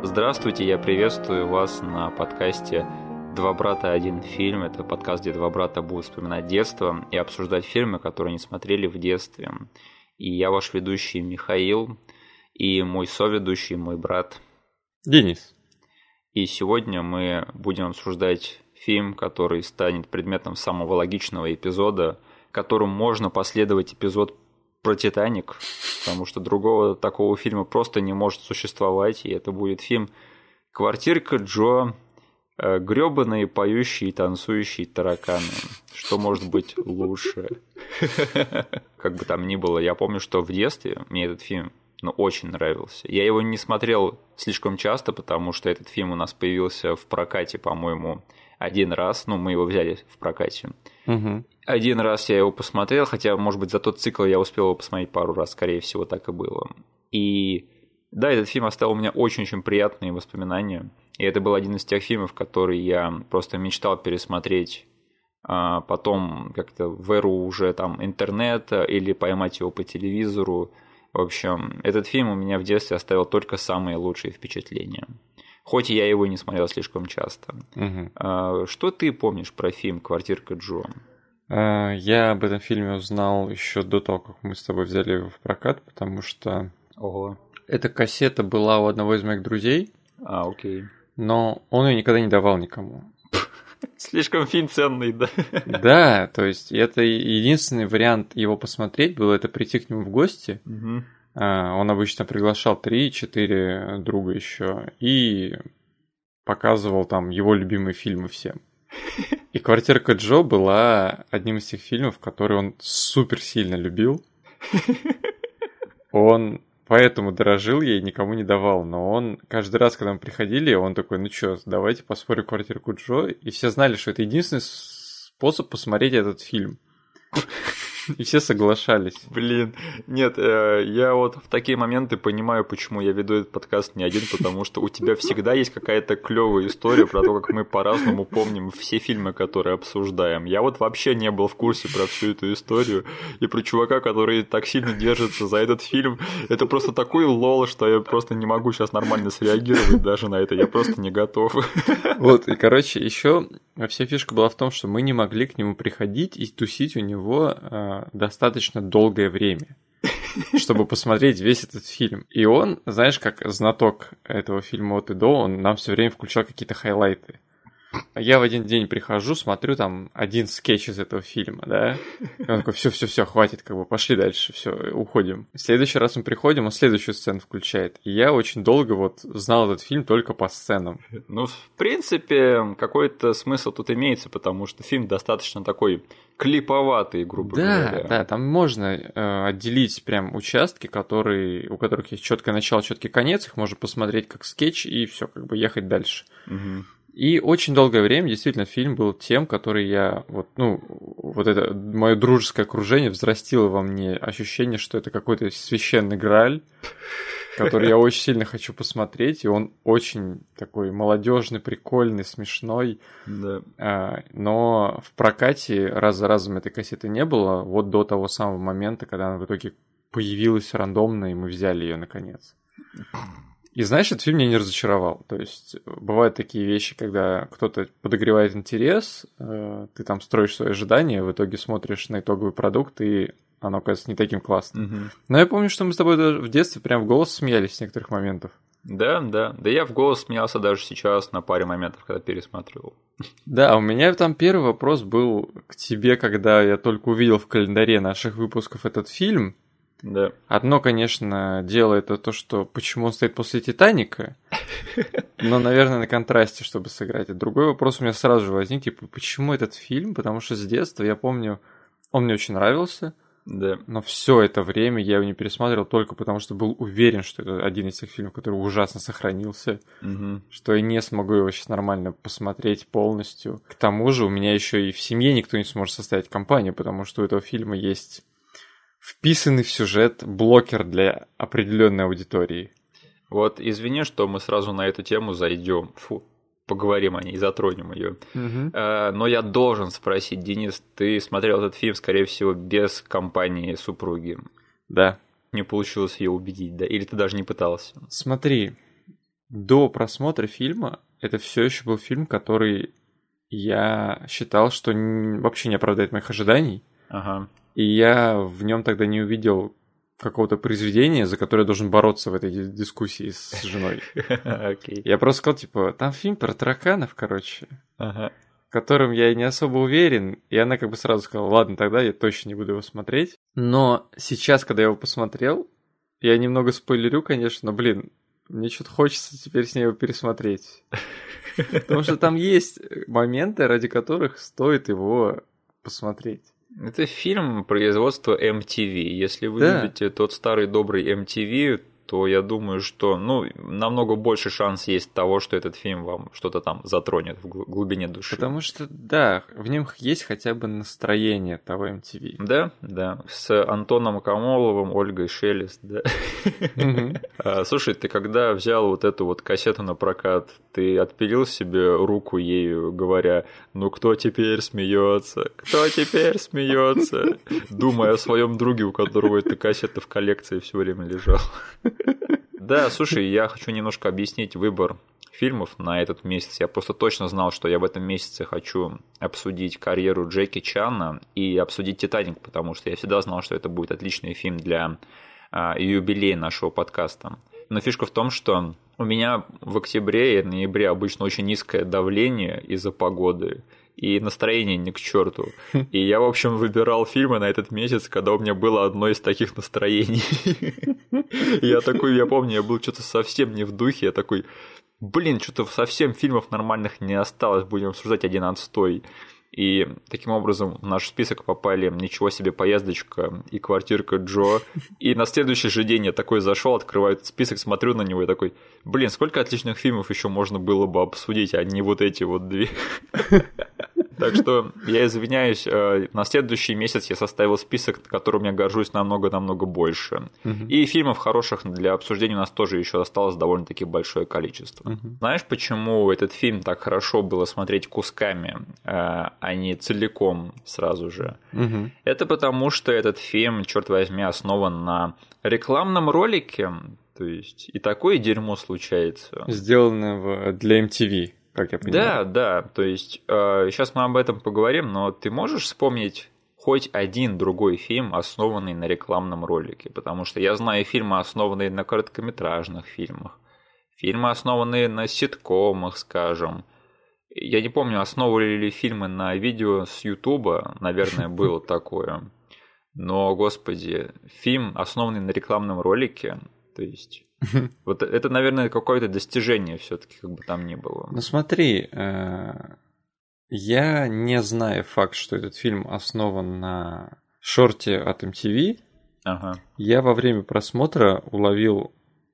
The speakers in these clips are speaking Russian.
Здравствуйте, я приветствую вас на подкасте «Два брата, один фильм». Это подкаст, где два брата будут вспоминать детство и обсуждать фильмы, которые они смотрели в детстве. И я ваш ведущий Михаил, и мой соведущий, мой брат Денис. И сегодня мы будем обсуждать фильм, который станет предметом самого логичного эпизода, которым можно последовать эпизод про Титаник, потому что другого такого фильма просто не может существовать, и это будет фильм «Квартирка Джо», э, гребаные поющие и танцующие тараканы. Что может быть лучше? Как бы там ни было, я помню, что в детстве мне этот фильм ну, очень нравился. Я его не смотрел слишком часто, потому что этот фильм у нас появился в прокате, по-моему, один раз. Ну, мы его взяли в прокате. Угу. Один раз я его посмотрел, хотя, может быть, за тот цикл я успел его посмотреть пару раз, скорее всего, так и было. И да, этот фильм оставил у меня очень-очень приятные воспоминания. И это был один из тех фильмов, которые я просто мечтал пересмотреть а потом как-то в эру уже там интернета или поймать его по телевизору. В общем, этот фильм у меня в детстве оставил только самые лучшие впечатления. Хоть я его не смотрел слишком часто. Угу. Что ты помнишь про фильм «Квартирка Джо»? А, я об этом фильме узнал еще до того, как мы с тобой взяли его в прокат, потому что Ого. эта кассета была у одного из моих друзей. А, окей. Но он ее никогда не давал никому. Слишком фильм ценный, да? Да, то есть это единственный вариант его посмотреть был, это прийти к нему в гости. Угу. Он обычно приглашал 3-4 друга еще и показывал там его любимые фильмы всем. И «Квартирка Джо» была одним из тех фильмов, которые он супер сильно любил. Он поэтому дорожил ей, никому не давал. Но он каждый раз, когда мы приходили, он такой, ну чё, давайте поспорим квартирку Джо. И все знали, что это единственный способ посмотреть этот фильм. И все соглашались. Блин, нет, э, я вот в такие моменты понимаю, почему я веду этот подкаст не один, потому что у тебя всегда есть какая-то клевая история про то, как мы по-разному помним все фильмы, которые обсуждаем. Я вот вообще не был в курсе про всю эту историю, и про чувака, который так сильно держится за этот фильм, это просто такой лол, что я просто не могу сейчас нормально среагировать даже на это, я просто не готов. Вот, и, короче, еще вся фишка была в том, что мы не могли к нему приходить и тусить у него э, достаточно долгое время, чтобы посмотреть весь этот фильм. И он, знаешь, как знаток этого фильма от и до, он нам все время включал какие-то хайлайты. Я в один день прихожу, смотрю там один скетч из этого фильма, да. И он такой, все, все, все, хватит, как бы пошли дальше, все, уходим. В следующий раз мы приходим, он следующую сцену включает. И я очень долго вот знал этот фильм только по сценам. Ну, в принципе, какой-то смысл тут имеется, потому что фильм достаточно такой клиповатый, грубо да, говоря. Да, там можно э, отделить прям участки, которые, у которых есть четкое начало, четкий конец, их можно посмотреть как скетч и все, как бы ехать дальше. Угу. И очень долгое время действительно фильм был тем, который я вот, ну, вот это мое дружеское окружение взрастило во мне ощущение, что это какой-то священный грааль, который я очень сильно хочу посмотреть, и он очень такой молодежный, прикольный, смешной. Да. А, но в прокате раз за разом этой кассеты не было, вот до того самого момента, когда она в итоге появилась рандомно, и мы взяли ее наконец. И знаешь, этот фильм меня не разочаровал. То есть бывают такие вещи, когда кто-то подогревает интерес, э, ты там строишь свои ожидания, в итоге смотришь на итоговый продукт, и оно кажется не таким классным. Угу. Но я помню, что мы с тобой даже в детстве прям в голос смеялись с некоторых моментов. Да, да. Да я в голос смеялся даже сейчас на паре моментов, когда пересматривал. Да, у меня там первый вопрос был к тебе, когда я только увидел в календаре наших выпусков этот фильм, да. Одно, конечно, дело это то, что почему он стоит после Титаника, но, наверное, на контрасте, чтобы сыграть. И другой вопрос у меня сразу же возник, типа, почему этот фильм? Потому что с детства, я помню, он мне очень нравился, да. но все это время я его не пересматривал только потому, что был уверен, что это один из тех фильмов, который ужасно сохранился, угу. что я не смогу его сейчас нормально посмотреть полностью. К тому же у меня еще и в семье никто не сможет составить компанию, потому что у этого фильма есть вписанный в сюжет блокер для определенной аудитории. Вот извини, что мы сразу на эту тему зайдем. Фу, поговорим о ней, затронем ее. Угу. А, но я должен спросить, Денис, ты смотрел этот фильм, скорее всего, без компании супруги? Да. Не получилось ее убедить, да? Или ты даже не пытался? Смотри, до просмотра фильма это все еще был фильм, который я считал, что вообще не оправдает моих ожиданий. Ага. И я в нем тогда не увидел какого-то произведения, за которое я должен бороться в этой дискуссии с женой. Окей. Я просто сказал, типа, там фильм про тараканов, короче, Ага. в котором я не особо уверен. И она как бы сразу сказала, ладно, тогда я точно не буду его смотреть. Но сейчас, когда я его посмотрел, я немного спойлерю, конечно, но, блин, мне что-то хочется теперь с ней его пересмотреть. Потому что там есть моменты, ради которых стоит его посмотреть. Это фильм производства MTV. Если вы Да. любите тот старый добрый MTV, то я думаю, что ну, намного больше шанс есть того, что этот фильм вам что-то там затронет в гл- глубине души. Потому что, да, в нем есть хотя бы настроение того MTV. Да, да. С Антоном Камоловым, Ольгой Шелест, да. А, Слушай, ты когда взял вот эту вот кассету на прокат, ты отпилил себе руку ею, говоря, ну кто теперь смеется? Кто теперь смеется? Думая о своем друге, у которого эта кассета в коллекции все время лежала. Да, слушай, я хочу немножко объяснить выбор фильмов на этот месяц. Я просто точно знал, что я в этом месяце хочу обсудить карьеру Джеки Чана и обсудить «Титаник», потому что я всегда знал, что это будет отличный фильм для а, юбилея нашего подкаста. Но фишка в том, что у меня в октябре и ноябре обычно очень низкое давление из-за погоды, и настроение не к черту. И я, в общем, выбирал фильмы на этот месяц, когда у меня было одно из таких настроений. Я такой, я помню, я был что-то совсем не в духе, я такой, блин, что-то совсем фильмов нормальных не осталось, будем обсуждать один отстой. И таким образом в наш список попали «Ничего себе поездочка» и «Квартирка Джо». И на следующий же день я такой зашел, открываю этот список, смотрю на него и такой, блин, сколько отличных фильмов еще можно было бы обсудить, а не вот эти вот две. Так что я извиняюсь, э, на следующий месяц я составил список, которым я горжусь намного-намного больше. И фильмов хороших для обсуждения у нас тоже еще осталось довольно-таки большое количество. Знаешь, почему этот фильм так хорошо было смотреть кусками, э, а не целиком сразу же? Это потому, что этот фильм, черт возьми, основан на рекламном ролике. То есть и такое дерьмо случается. Сделанного для MTV, как я понимаю. Да, да. То есть сейчас мы об этом поговорим, но ты можешь вспомнить хоть один другой фильм, основанный на рекламном ролике? Потому что я знаю фильмы, основанные на короткометражных фильмах, фильмы, основанные на ситкомах, скажем. Я не помню, основывали ли фильмы на видео с Ютуба, наверное, было такое. Но, господи, фильм, основанный на рекламном ролике, то есть вот это, наверное, какое-то достижение все-таки, как бы там ни было. Ну смотри, э, я не знаю факт, что этот фильм основан на шорте от MTV. Ага. Я во время просмотра уловил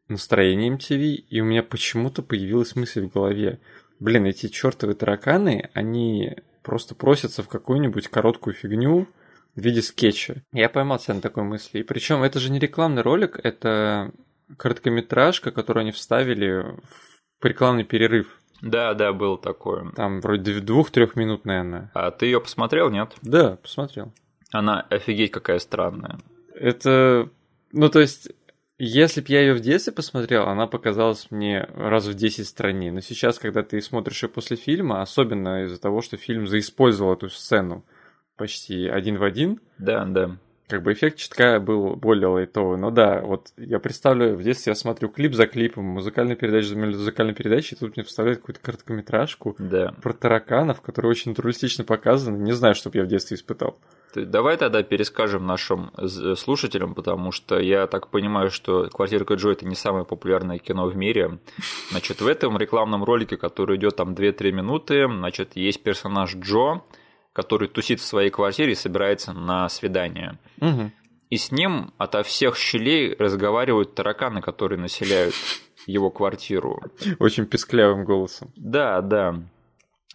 настроение MTV, и у меня почему-то появилась мысль в голове. Блин, эти чертовы тараканы, они просто просятся в какую-нибудь короткую фигню в виде скетча. Я поймал себя на такой мысли. И причем это же не рекламный ролик, это короткометражка, которую они вставили в рекламный перерыв. Да, да, было такое. Там вроде двух-трех минут, наверное. А ты ее посмотрел, нет? Да, посмотрел. Она офигеть какая странная. Это, ну то есть, если б я ее в детстве посмотрел, она показалась мне раз в 10 страннее. Но сейчас, когда ты смотришь ее после фильма, особенно из-за того, что фильм заиспользовал эту сцену почти один в один, Да, да. Как бы эффект читка был более лайтовый. Но да, вот я представляю, в детстве я смотрю клип за клипом, музыкальная передача за музыкальной передачей, и тут мне вставляют какую-то короткометражку Да. про тараканов, которые очень натуралистично показаны. Не знаю, что бы я в детстве испытал. Давай тогда перескажем нашим слушателям, потому что я так понимаю, что «Квартирка Джо» — это не самое популярное кино в мире. Значит, в этом рекламном ролике, который идет там 2-3 минуты, значит, есть персонаж Джо, который тусит в своей квартире и собирается на свидание. Мгм. И с ним ото всех щелей разговаривают тараканы, которые населяют его квартиру. Очень песклявым голосом. Да, да.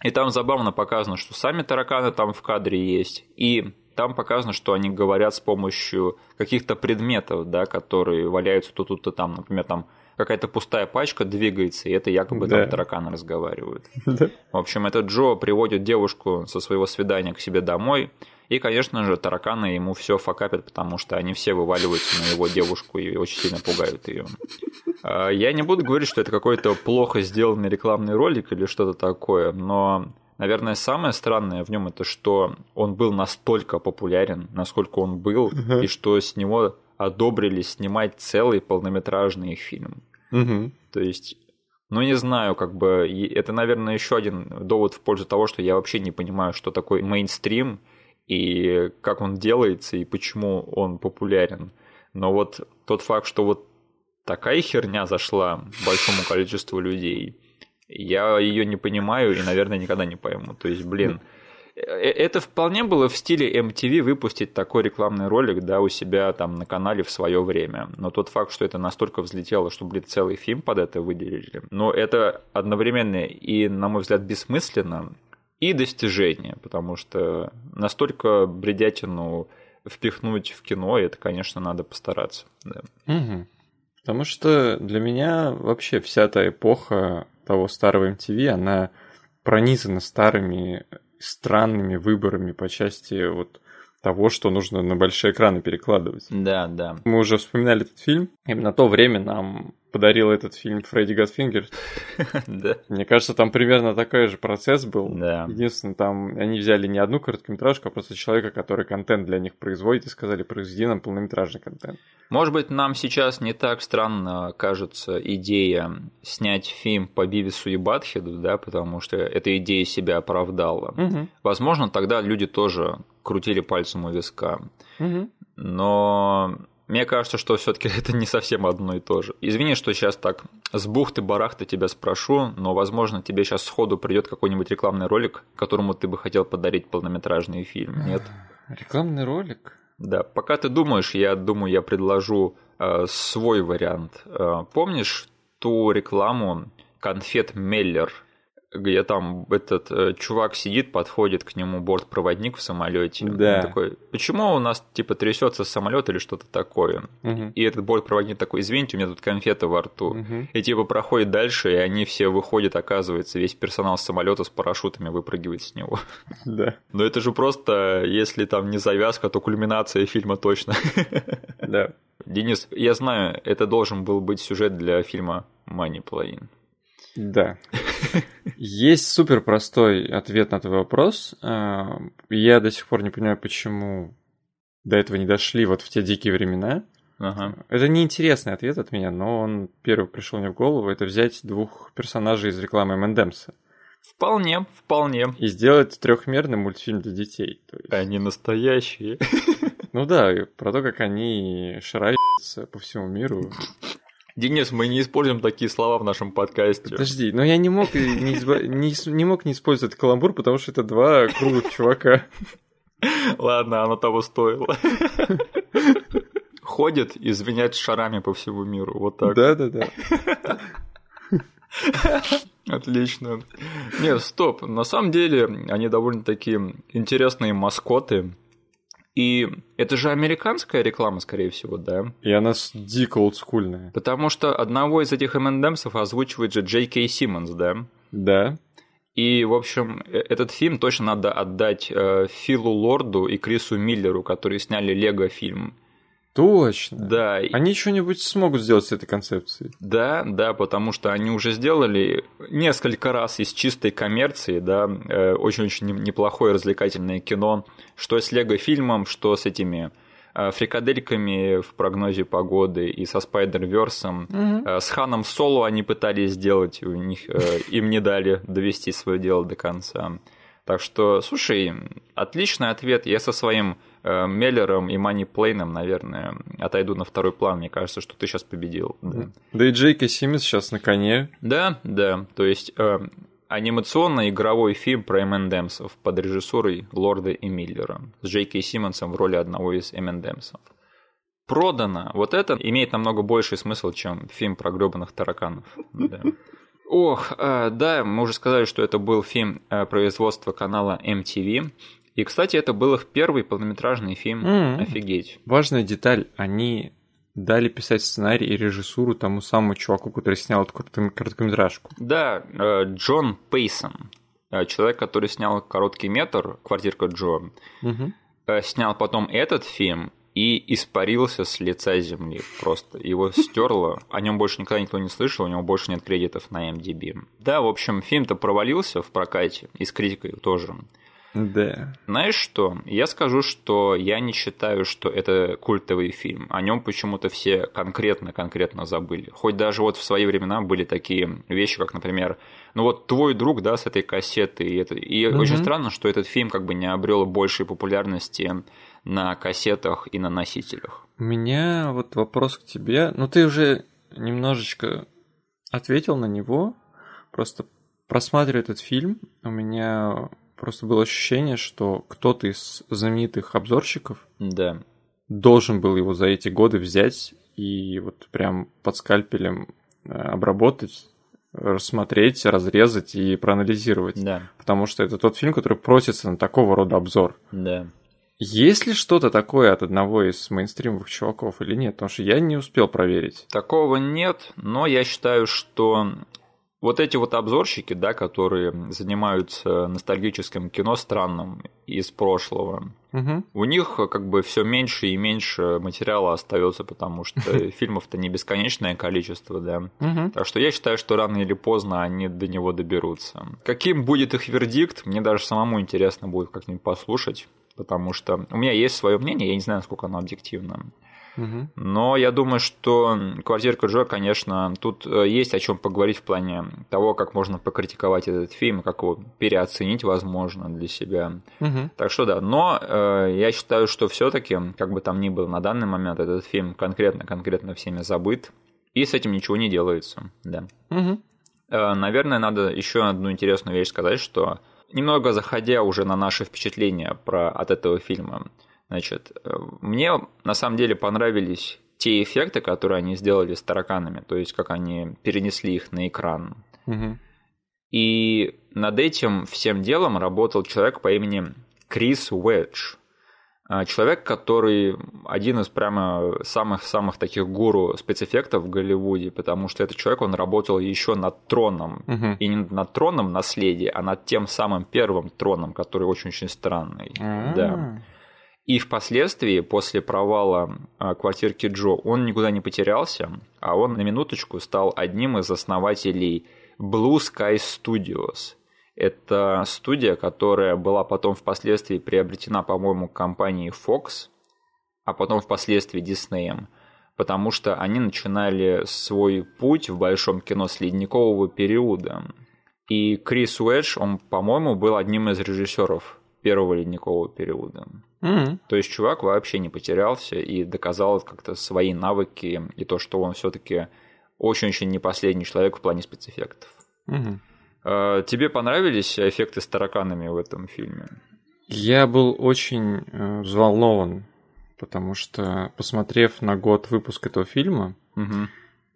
И там забавно показано, что сами тараканы там в кадре есть, и там показано, что они говорят с помощью каких-то предметов, да, которые валяются то тут, то там. Например, там какая-то пустая пачка двигается, и это якобы Да. там тараканы разговаривают. Да. В общем, этот Джо приводит девушку со своего свидания к себе домой, и, конечно же, тараканы ему все факапят, потому что они все вываливаются на его девушку и очень сильно пугают ее. А, я не буду говорить, что это какой-то плохо сделанный рекламный ролик или что-то такое, но, наверное, самое странное в нем это, что он был настолько популярен, насколько он был, и что с него одобрили снимать целый полнометражный фильм. То есть ну, не знаю, как бы это, наверное, еще один довод в пользу того, что я вообще не понимаю, что такое мейнстрим и как он делается и почему он популярен. Но вот тот факт, что вот такая херня зашла большому количеству людей, я ее не понимаю и, наверное, никогда не пойму. То есть, блин, э, это вполне было в стиле MTV выпустить такой рекламный ролик, да, у себя там на канале в свое время. Но тот факт, что это настолько взлетело, что, блин, целый фильм под это выделили, но это одновременно и, на мой взгляд, бессмысленно, и достижение, потому что настолько бредятину впихнуть в кино, это, конечно, надо постараться. Да. Угу. Потому что для меня вообще вся та эпоха того старого MTV, она пронизана старыми странными выборами по части вот того, что нужно на большие экраны перекладывать. Да, да. Мы уже вспоминали этот фильм. Именно то время нам подарил этот фильм Фредди Гатфингер. Да. Мне кажется, там примерно такой же процесс был. Да. Единственное, там они взяли не одну короткометражку, а просто человека, который контент для них производит, и сказали, произведи нам полнометражный контент. Может быть, нам сейчас не так странно кажется идея снять фильм по Бивису и Батхеду, да, потому что эта идея себя оправдала. Угу. Возможно, тогда люди тоже крутили пальцем у виска. Угу. Но мне кажется, что все-таки это не совсем одно и то же. Извини, что сейчас так с бухты-барахты тебя спрошу, но, возможно, тебе сейчас сходу придет какой-нибудь рекламный ролик, которому ты бы хотел подарить полнометражный фильм, нет? Рекламный ролик? Да, пока ты думаешь, я думаю, я предложу э, свой вариант. Э, помнишь ту рекламу конфет Меллер? Где там этот э, чувак сидит, подходит к нему бортпроводник в самолете. Да. такой, почему у нас типа трясется самолет или что-то такое? Угу. И этот бортпроводник такой, извините, у меня тут конфеты во рту. Угу. И типа проходит дальше, и они все выходят, оказывается, весь персонал самолета с парашютами выпрыгивает с него. Да. Но это же просто, если там не завязка, то кульминация фильма точно. Да. Денис, я знаю, это должен был быть сюжет для фильма Money Plane. Да. Есть супер простой ответ на твой вопрос. А, я до сих пор не понимаю, почему до этого не дошли вот в те дикие времена. Ага. Это неинтересный ответ от меня, но он первый пришел мне в голову. Это взять двух персонажей из рекламы Мендемса. Вполне, вполне. И сделать трехмерный мультфильм для детей. Есть... Они настоящие. Ну да, про то, как они шараются по всему миру. Денис, мы не используем такие слова в нашем подкасте. Подожди, но я не мог не, изба... не, не мог не использовать каламбур, потому что это два круглых чувака. Ладно, оно того стоило. Ходит и звенят шарами по всему миру. Вот так. Да, да, да. Отлично. Нет, стоп. На самом деле, они довольно такие интересные маскоты. И это же американская реклама, скорее всего, да? И она дико олдскульная. Потому что одного из этих M&M'сов озвучивает же Джей Кей Симмонс, да? Да. И, в общем, э, этот фильм точно надо отдать э, Филу Лорду и Крису Миллеру, которые сняли Лего-фильм. Точно. Да. Они что-нибудь смогут сделать с этой концепцией. Да, да, потому что они уже сделали несколько раз из чистой коммерции, да, э, очень-очень неплохое развлекательное кино, что с Лего-фильмом, что с этими э, фрикадельками в прогнозе погоды и со Спайдер-Версом. Угу. С Ханом Соло они пытались сделать, у них, им не дали довести свое дело до конца. Так что, слушай, отличный ответ. Я со своим Меллером и Мани Плейном, наверное, отойду на второй план. Мне кажется, что ты сейчас победил. Да, да и Джей Кей Симмонс сейчас на коне. Да, да. То есть э, анимационно-игровой фильм про M&M'сов под режиссурой Лорда и Миллера с Джейкой Симмонсом в роли одного из M&M'сов. Продано. Вот это имеет намного больший смысл, чем фильм про гребаных тараканов. Да. Ох, э, да, мы уже сказали, что это был фильм э, производства канала MTV. И, кстати, это был их первый полнометражный фильм. Mm-hmm. Офигеть. Важная деталь, они дали писать сценарий и режиссуру тому самому чуваку, который снял эту короткометражку. Да, э, Джон Пейсон, человек, который снял короткий метр «Квартирка Джо», угу. снял потом этот фильм, и испарился с лица земли. Просто его стерло. О нем больше никогда никто не слышал, у него больше нет кредитов на MDB. Да, в общем, фильм-то провалился в прокате, и с критикой тоже. Да. Знаешь что? Я скажу, что я не считаю, что это культовый фильм. О нем почему-то все конкретно-конкретно забыли. Хоть даже вот в свои времена были такие вещи, как, например, ну вот твой друг, да, с этой кассеты. И, это... и угу. очень странно, что этот фильм как бы не обрел большей популярности на кассетах и на носителях. У меня вот вопрос к тебе. Ну, ты уже немножечко ответил на него. Просто просматривая этот фильм, у меня просто было ощущение, что кто-то из знаменитых обзорщиков да. должен был его за эти годы взять и вот прям под скальпелем э, обработать, рассмотреть, разрезать и проанализировать. Да. Потому что это тот фильм, который просится на такого рода обзор. Да. Есть ли что-то такое от одного из мейнстримовых чуваков или нет? Потому что я не успел проверить. Такого нет, но я считаю, что вот эти вот обзорщики, да, которые занимаются ностальгическим кино странным из прошлого, угу. у них как бы все меньше и меньше материала остается, потому что фильмов-то не бесконечное количество, да. Угу. Так что я считаю, что рано или поздно они до него доберутся. Каким будет их вердикт, мне даже самому интересно будет как-нибудь послушать, потому что у меня есть свое мнение, я не знаю, насколько оно объективно. Но я думаю, что «Квартирка Джо», конечно, тут э, есть о чем поговорить в плане того, как можно покритиковать этот фильм, как его переоценить, возможно, для себя. Угу. Так что да, но э, я считаю, что все-таки, как бы там ни было на данный момент, этот фильм конкретно-конкретно всеми забыт, и с этим ничего не делается, да. Угу. Э, наверное, надо еще одну интересную вещь сказать, что немного заходя уже на наши впечатления про, от этого фильма, Значит, э, мне на самом деле понравились те эффекты, которые они сделали с тараканами, то есть как они перенесли их на экран. Угу. И над этим всем делом работал человек по имени Крис Уэдж. А, человек, который один из прямо самых-самых таких гуру спецэффектов в Голливуде, потому что этот человек, он работал еще над троном. Угу. И не над троном наследия, а над тем самым первым троном, который очень-очень странный. А-а-а. Да. И впоследствии, после провала а, квартирки Джо, он никуда не потерялся, а он на минуточку стал одним из основателей Blue Sky Studios. Это студия, которая была потом впоследствии приобретена, по-моему, компанией Fox, а потом впоследствии Disney, потому что они начинали свой путь в большом кино с ледникового периода. И Крис Уэдж, он, по-моему, был одним из режиссеров первого ледникового периода. Mm-hmm. То есть чувак вообще не потерялся и доказал как-то свои навыки и то, что он все-таки очень-очень не последний человек в плане спецэффектов. Mm-hmm. Тебе понравились эффекты с тараканами в этом фильме? Я был очень э, взволнован, потому что, посмотрев на год выпуска этого фильма угу.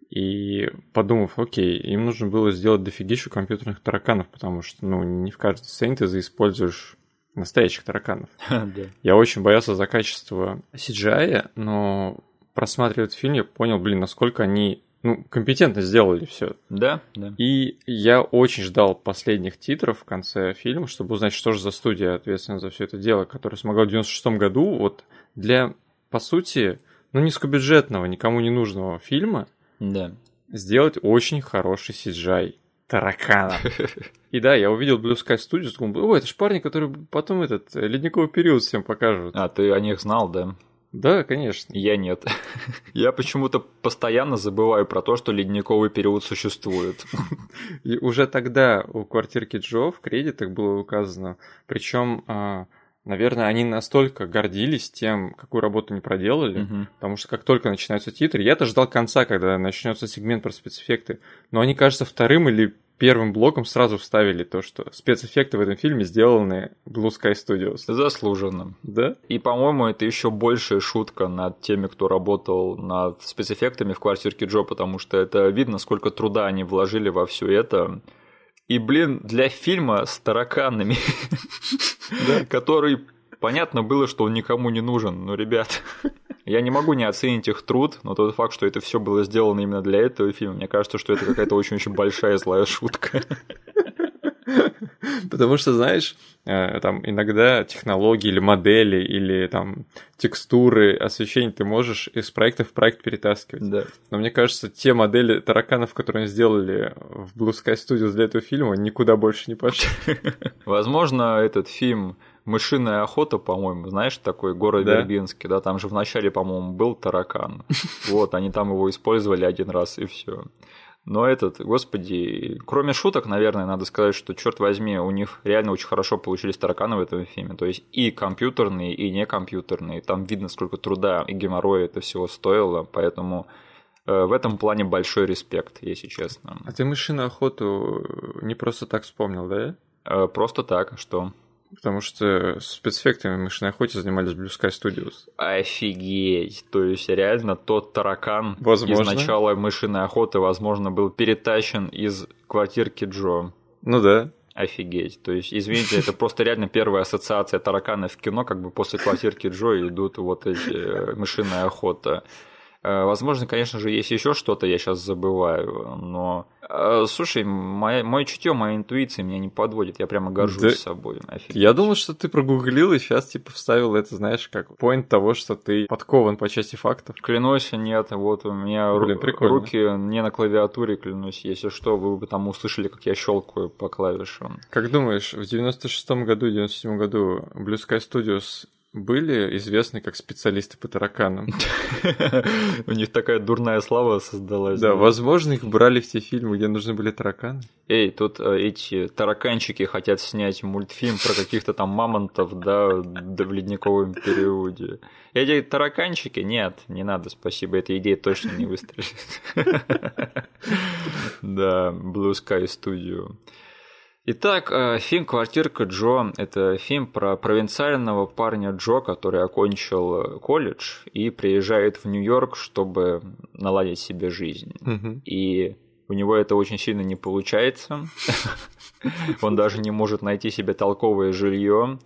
и подумав, окей, им нужно было сделать дофигищу компьютерных тараканов, потому что, ну, не в каждой сцене ты заиспользуешь настоящих тараканов. Я очень боялся за качество CGI, но просматривая этот фильм, я понял, блин, насколько они ну, компетентно сделали все. Да, да. И я очень ждал последних титров в конце фильма, чтобы узнать, что же за студия ответственна за все это дело, которая смогла в 96 году вот для, по сути, ну, низкобюджетного, никому не нужного фильма да. сделать очень хороший CGI таракана. И да, я увидел Blue Sky Studios, думал, о, это же парни, которые потом этот э, ледниковый период всем покажут. А, ты о них знал, да? Да, конечно. Я нет. Я почему-то постоянно забываю про то, что ледниковый период существует. И уже тогда у квартирки Джо в кредитах было указано, причем а, наверное, они настолько гордились тем, какую работу они проделали, угу. потому что как только начинаются титры, я-то ждал конца, когда начнется сегмент про спецэффекты, но они, кажется, вторым или первым блоком сразу вставили то, что спецэффекты в этом фильме сделаны Blue Sky Studios. Заслуженно. Да? И, по-моему, это еще большая шутка над теми, кто работал над спецэффектами в квартирке Джо, потому что это видно, сколько труда они вложили во все это. И, блин, для фильма с тараканами, который понятно было, что он никому не нужен. Но, ребят, я не могу не оценить их труд, но тот факт, что это все было сделано именно для этого фильма, мне кажется, что это какая-то очень-очень большая злая шутка. Потому что, знаешь, э, там иногда технологии или модели, или там текстуры, освещение ты можешь из проекта в проект перетаскивать. Да. Но мне кажется, те модели тараканов, которые они сделали в Blue Sky Studios для этого фильма, никуда больше не пошли. Возможно, этот фильм «Мышиная охота», по-моему, знаешь, такой город Да. Вербинский, да, там же вначале, по-моему, был таракан. Вот, они там его использовали один раз и все. Но этот, господи, кроме шуток, наверное, надо сказать, что, черт возьми, у них реально очень хорошо получились тараканы в этом фильме. То есть и компьютерные, и не компьютерные. Там видно, сколько труда и геморроя это всего стоило. Поэтому э, в этом плане большой респект, если честно. А ты мышиную охоту не просто так вспомнил, да? Э, Просто так, что Потому что спецэффектами мышиной охоте занимались Blue Sky Studios. Офигеть. То есть реально тот таракан Возможно. из начала мышиной охоты, возможно, был перетащен из квартирки Джо. Ну да. Офигеть. То есть, извините, это просто реально первая ассоциация таракана в кино, как бы после квартирки Джо идут вот эти э, мышиная охота. Э, Возможно, конечно же, есть еще что-то, я сейчас забываю, но э, слушай, мое чутье, моя интуиция меня не подводит, я прямо горжусь Да. собой. Офигеть. Я думал, что ты прогуглил и сейчас типа вставил это, знаешь, как поинт того, что ты подкован по части фактов. Клянусь, нет, вот у меня ру- Блин, прикольно. руки не на клавиатуре, клянусь. Если что, вы бы там услышали, как я щелкаю по клавишам. Как думаешь, в 96-м году, 97 году Blue Sky Studios были известны как специалисты по тараканам? У них такая дурная слава создалась. Да, возможно, их брали в те фильмы, где нужны были тараканы. Эй, тут э, эти тараканчики хотят снять мультфильм про каких-то там мамонтов, да, да, в ледниковом периоде. Эти тараканчики? Нет, не надо, спасибо, эта идея точно не выстрелит. Да, Blue Sky Studio. Итак, э, фильм «Квартирка Джо» – это фильм про провинциального парня Джо, который окончил э, колледж и приезжает в Нью-Йорк, чтобы наладить себе жизнь. Мгм. И у него это очень сильно не получается. Он даже не может найти себе толковое жилье.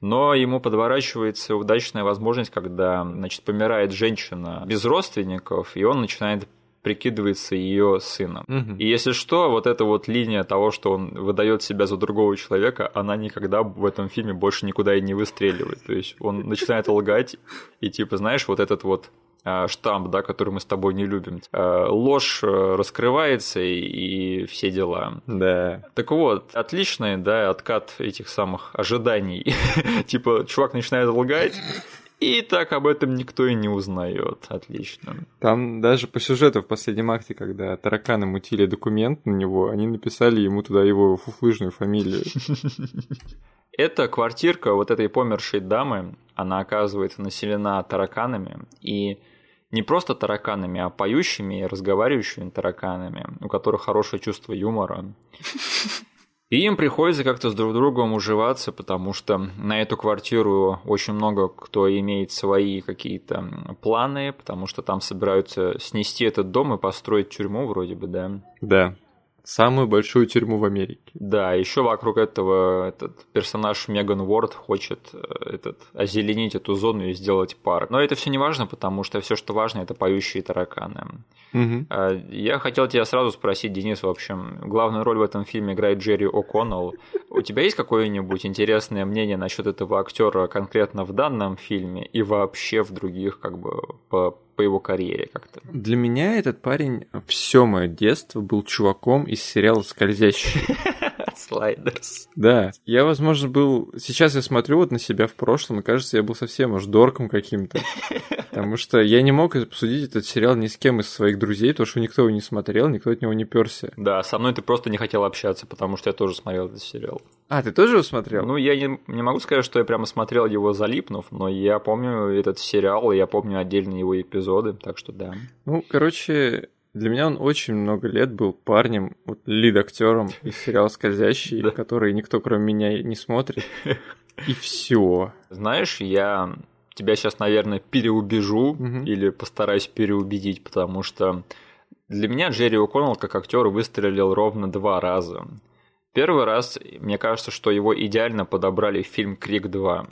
Но ему подворачивается удачная возможность, когда значит, помирает женщина без родственников, и он начинает прикидываться ее сыном. Мгм. И если что, вот эта вот линия того, что он выдает себя за другого человека, она никогда в этом фильме больше никуда и не выстреливает. То есть он начинает лгать, и типа, знаешь, вот этот вот а, штамп, да, который мы с тобой не любим. А, Ложь э, раскрывается и, и все дела. Да. Так вот, отличный, да, откат этих самых ожиданий. типа, чувак начинает лгать, и так об этом никто и не узнает. Отлично. Там даже по сюжету в последнем акте, когда тараканы мутили документ на него, они написали ему туда его фуфлыжную фамилию. Эта квартирка вот этой помершей дамы, она оказывается населена тараканами, и не просто тараканами, а поющими и разговаривающими тараканами, у которых хорошее чувство юмора. И им приходится как-то с друг другом уживаться, потому что на эту квартиру очень много кто имеет свои какие-то планы, потому что там собираются снести этот дом и построить тюрьму вроде бы, да. Да. Самую большую тюрьму в Америке. Да, еще вокруг этого этот персонаж Меган Уорд хочет э, этот, озеленить эту зону и сделать парк. Но это все не важно, потому что все, что важно, это поющие тараканы. А, Я хотел тебя сразу спросить, Денис, в общем, главную роль в этом фильме играет Джерри О'Коннелл. У тебя есть какое-нибудь интересное мнение насчет этого актера конкретно в данном фильме и вообще в других, как бы, по, по его карьере как-то? Для меня этот парень все мое детство был чуваком из сериала «Скользящий». Слайдерс. Да, я, возможно, был... Сейчас я смотрю вот на себя в прошлом, и кажется, я был совсем уж дорком каким-то. Потому что я не мог обсудить этот сериал ни с кем из своих друзей, потому что никто его не смотрел, никто от него не перся. Да, со мной ты просто не хотел общаться, потому что я тоже смотрел этот сериал. А, ты тоже его смотрел? Ну, я не, не могу сказать, что я прямо смотрел его залипнув, но я помню этот сериал, и я помню отдельные его эпизоды, так что да. Ну, короче, для меня он очень много лет был парнем, вот лид-актером из сериала «Скользящий», Да. который никто, кроме меня, не смотрит. И все. Знаешь, я тебя сейчас, наверное, переубежу или постараюсь переубедить, потому что для меня Джерри О'Коннелл как актер выстрелил ровно два раза. Первый раз, мне кажется, что его идеально подобрали в фильм «Крик 2».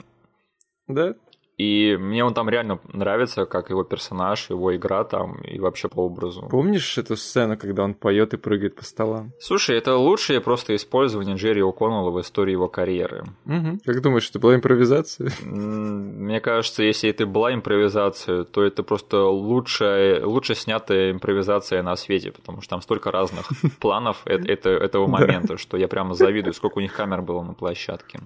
Да? И мне он там реально нравится, как его персонаж, его игра там и вообще по образу. Помнишь эту сцену, когда он поет и прыгает по столам? Слушай, это лучшее просто использование Джерри О'Коннелла в истории его карьеры. Угу. Как думаешь, это была импровизация? Мне кажется, если это была импровизация, то это просто лучшая, лучше снятая импровизация на свете, потому что там столько разных планов этого момента, что я прямо завидую, сколько у них камер было на площадке.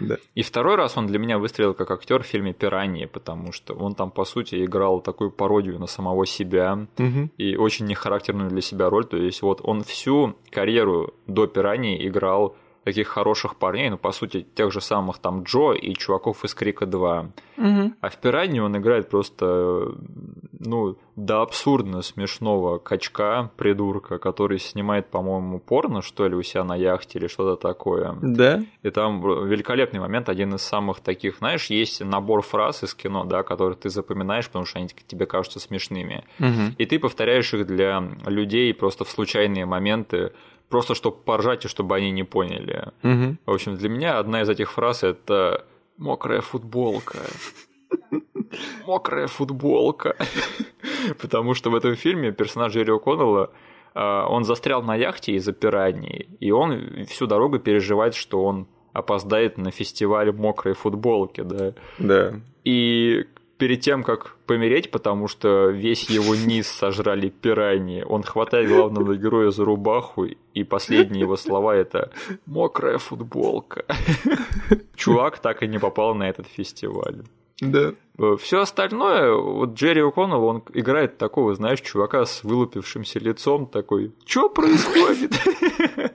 Да. И второй раз он для меня выстрелил как актер в фильме «Пираньи», потому что он там, по сути, играл такую пародию на самого себя угу. и очень нехарактерную для себя роль. То есть вот он всю карьеру до «Пираньи» играл таких хороших парней, ну, по сути, тех же самых там Джо и чуваков из Крика 2. Угу. А в Пиранье он играет просто, ну, до абсурдно смешного качка, придурка, который снимает, по-моему, порно, что ли, у себя на яхте или что-то такое. Да. И там великолепный момент, один из самых таких, знаешь, есть набор фраз из кино, да, которые ты запоминаешь, потому что они тебе кажутся смешными. Угу. И ты повторяешь их для людей просто в случайные моменты, просто чтобы поржать и чтобы они не поняли. Угу. В общем, для меня одна из этих фраз это мокрая футболка. Мокрая футболка. Потому что в этом фильме персонаж Джерри О'Коннелла а, он застрял на яхте из-за пираний, и он всю дорогу переживает, что он опоздает на фестиваль мокрой футболки, да. Да. И перед тем, как помереть, потому что весь его низ сожрали пираньи, он хватает главного героя за рубаху, и последние его слова это «мокрая футболка». Чувак так и не попал на этот фестиваль. Да. Все остальное, вот Джерри О'Коннелл, он играет такого, знаешь, чувака с вылупившимся лицом, такой, что происходит?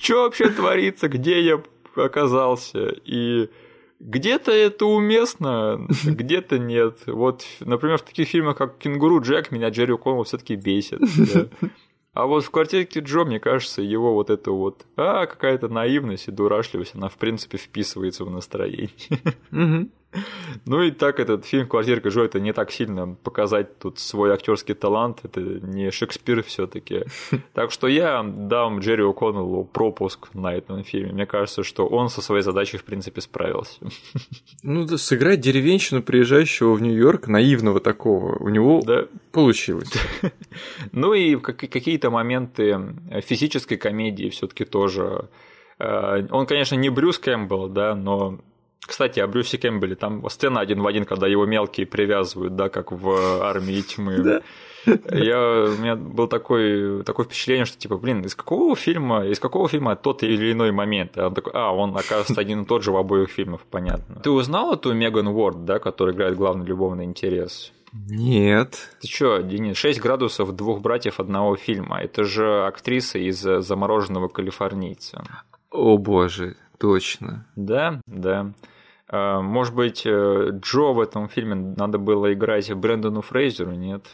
Что вообще творится? Где я оказался? И где-то это уместно, где-то нет. Вот, например, в таких фильмах, как «Кенгуру Джек», меня Джерри О'Коннелл все таки бесит. А вот в квартирке Джо, мне кажется, его вот это вот, а, какая-то наивность и дурашливость, она, в принципе, вписывается в настроение. Ну и так этот фильм «Квартирка Джо» это не так сильно показать тут свой актерский талант, это не Шекспир все таки Так что я дам Джерри О'Коннеллу пропуск на этом фильме. Мне кажется, что он со своей задачей в принципе справился. Ну да, сыграть деревенщину, приезжающего в Нью-Йорк, наивного такого, у него да. получилось. Ну и какие-то моменты физической комедии все таки тоже э, он, конечно, не Брюс Кэмпбелл, да, но кстати, о Брюсе Кэмпбелле, там сцена один в один, когда его мелкие привязывают, да, как в «Армии тьмы». Да. Я, у меня было такое, такое впечатление, что типа, блин, из какого фильма, из какого фильма тот или иной момент? А он такой, а, он, оказывается, один и тот же в обоих фильмах, понятно. Ты узнал эту Меган Уорд, да, которая играет главный любовный интерес? Нет. Ты чё, Денис, 6 градусов двух братьев одного фильма. Это же актриса из «Замороженного калифорнийца». О боже, точно. Да, да. А, может быть, э, Джо в этом фильме надо было играть Брэндону Фрейзеру, нет?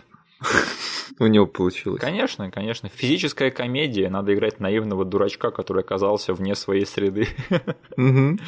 У него получилось. Конечно, конечно. Физическая комедия. Надо играть наивного дурачка, который оказался вне своей среды.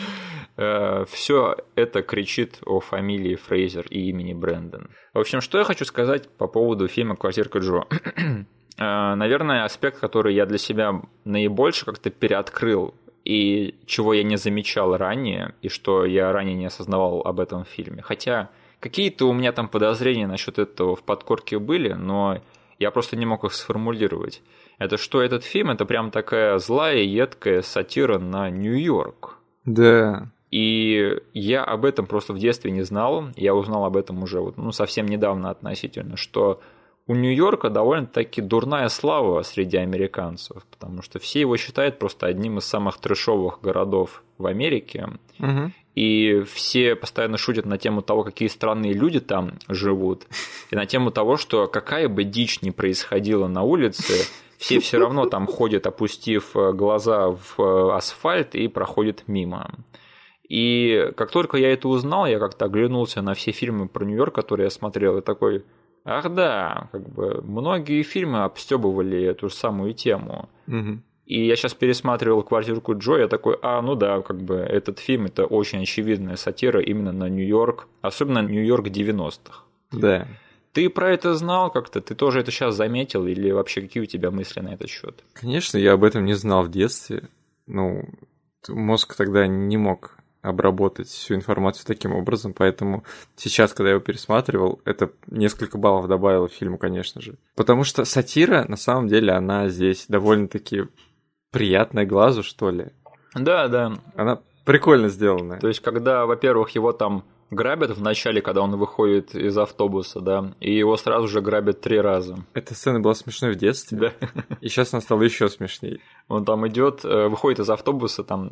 Э, Все это кричит о фамилии Фрейзер и имени Брэндон. В общем, что я хочу сказать по поводу фильма «Квартирка Джо». Э, наверное, аспект, который я для себя наибольше как-то переоткрыл и чего я не замечал ранее, и что я ранее не осознавал об этом фильме. Хотя какие-то у меня там подозрения насчет этого в подкорке были, но я просто не мог их сформулировать. Это что этот фильм, это прям такая злая, едкая сатира на Нью-Йорк. Да. И я об этом просто в детстве не знал. Я узнал об этом уже вот, ну, совсем недавно относительно, что у Нью-Йорка довольно-таки дурная слава среди американцев, потому что все его считают просто одним из самых трешовых городов в Америке. Угу. И все постоянно шутят на тему того, какие странные люди там живут, и на тему того, что какая бы дичь ни происходила на улице, все все равно там ходят, опустив глаза в асфальт и проходят мимо. И как только я это узнал, я как-то оглянулся на все фильмы про Нью-Йорк, которые я смотрел, и такой, Ах да, как бы многие фильмы обстебывали эту же самую тему. Угу. И я сейчас пересматривал квартирку Джо, я такой, а, ну да, как бы этот фильм это очень очевидная сатира именно на Нью-Йорк, особенно Нью-Йорк 90-х. Да. Ты про это знал как-то? Ты тоже это сейчас заметил? Или вообще какие у тебя мысли на этот счет? Конечно, я об этом не знал в детстве. Ну, мозг тогда не мог обработать всю информацию таким образом, поэтому сейчас, когда я его пересматривал, это несколько баллов добавило фильму, конечно же. Потому что сатира, на самом деле, она здесь довольно-таки приятная глазу, что ли. Да, да. Она прикольно сделанная. То есть, когда, во-первых, его там грабят в начале, когда он выходит из автобуса, да, и его сразу же грабят три раза. Эта сцена была смешной в детстве, Да. и сейчас она стала еще смешнее. Он там идет, э, выходит из автобуса, там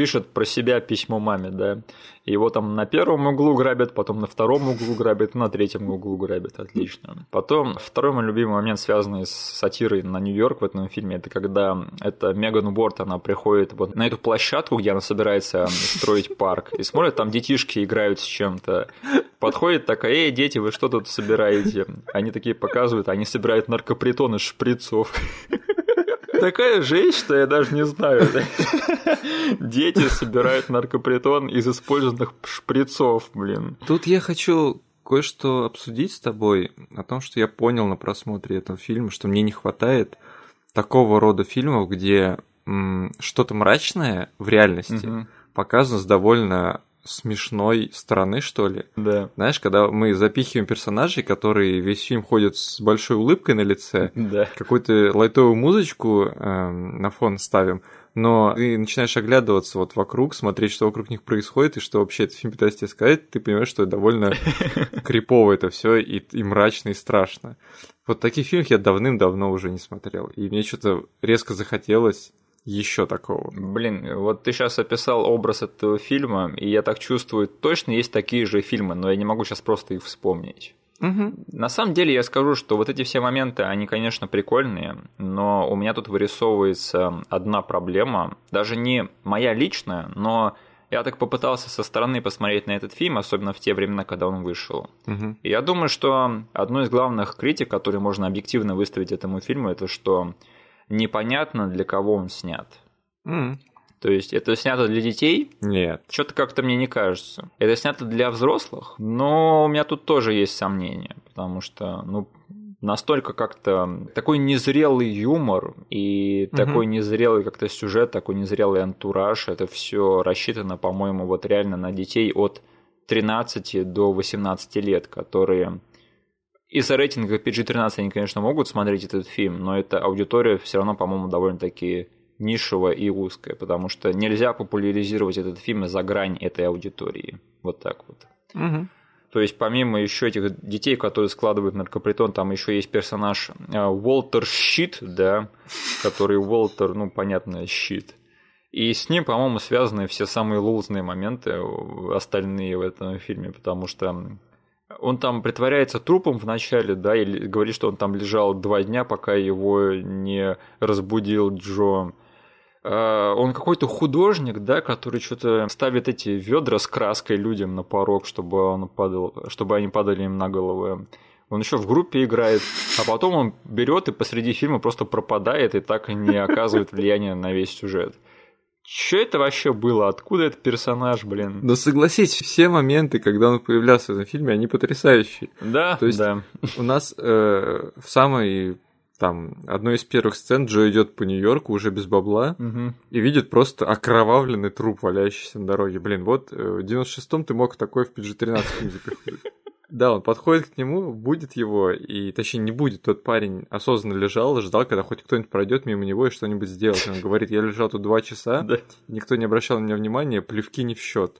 пишет про себя письмо маме, да. Его там на первом углу грабят, потом на втором углу грабят, на третьем углу грабят. Отлично. Потом второй мой любимый момент, связанный с сатирой на Нью-Йорк в этом фильме, это когда это Меган Уорд, она приходит вот на эту площадку, где она собирается строить парк, и смотрит, там детишки играют с чем-то. Подходит такая, эй, дети, вы что тут собираете? Они такие показывают, они собирают наркопритон из шприцов. Такая жесть, что я даже не знаю. Дети собирают наркопритон из использованных шприцов, блин. Тут я хочу кое-что обсудить с тобой о том, что я понял на просмотре этого фильма, что мне не хватает такого рода фильмов, где что-то мрачное в реальности Мгм. показано с довольно смешной стороны, что ли. Да. Знаешь, когда мы запихиваем персонажей, которые весь фильм ходят с большой улыбкой на лице, Да. какую-то лайтовую музычку эм, на фон ставим, но ты начинаешь оглядываться вот вокруг, смотреть, что вокруг них происходит, и что вообще этот фильм пытается тебе сказать, ты понимаешь, что довольно крипово это все и, и мрачно, и страшно. Вот таких фильмов я давным-давно уже не смотрел, и мне что-то резко захотелось еще такого. Блин, вот ты сейчас описал образ этого фильма, и я так чувствую, точно есть такие же фильмы, но я не могу сейчас просто их вспомнить. На самом деле я скажу, что вот эти все моменты, они, конечно, прикольные, но у меня тут вырисовывается одна проблема, даже не моя личная, но я так попытался со стороны посмотреть на этот фильм, особенно в те времена, когда он вышел. Мгм. И я думаю, что одной из главных критик, которые можно объективно выставить этому фильму, это что непонятно, для кого он снят. М. То есть это снято для детей, Нет. что-то как-то мне не кажется. Это снято для взрослых, но у меня тут тоже есть сомнения, потому что, ну, настолько как-то такой незрелый юмор и Мгм. такой незрелый как-то сюжет, такой незрелый антураж, это все рассчитано, по-моему, вот реально на детей от 13 до 18 лет, которые из-за рейтинга PG-13 они, конечно, могут смотреть этот фильм, но эта аудитория все равно, по-моему, довольно-таки нишевая и узкая, потому что нельзя популяризировать этот фильм за грань этой аудитории. Вот так вот. Мгм. То есть помимо еще этих детей, которые складывают наркопритон, там еще есть персонаж э, Уолтер Щит, да, который Уолтер, ну понятно, Щит. И с ним, по-моему, связаны все самые лузные моменты остальные в этом фильме, потому что он там притворяется трупом в начале, да, или говорит, что он там лежал два дня, пока его не разбудил Джо. А, Он какой-то художник, да, который что-то ставит эти ведра с краской людям на порог, чтобы он падал, чтобы они падали им на головы. Он еще в группе играет, а потом он берет и посреди фильма просто пропадает и так и не оказывает влияния на весь сюжет. Что это вообще было? Откуда этот персонаж, блин? Но согласись, все моменты, когда он появлялся в этом фильме, они потрясающие. Да, То есть- да. У нас э, в самой там одной из первых сцен Джо идет по Нью-Йорку уже без бабла Мгм. и видит просто окровавленный труп, валяющийся на дороге. Блин, вот э, в 96-м ты мог такой в PG-13 фильм запихнуть. Да, он подходит к нему, будет его, и точнее не будет, тот парень осознанно лежал, ждал, когда хоть кто-нибудь пройдет мимо него и что-нибудь сделает. Он говорит, я лежал тут два часа, Да. никто не обращал на меня внимания, плевки не в счет.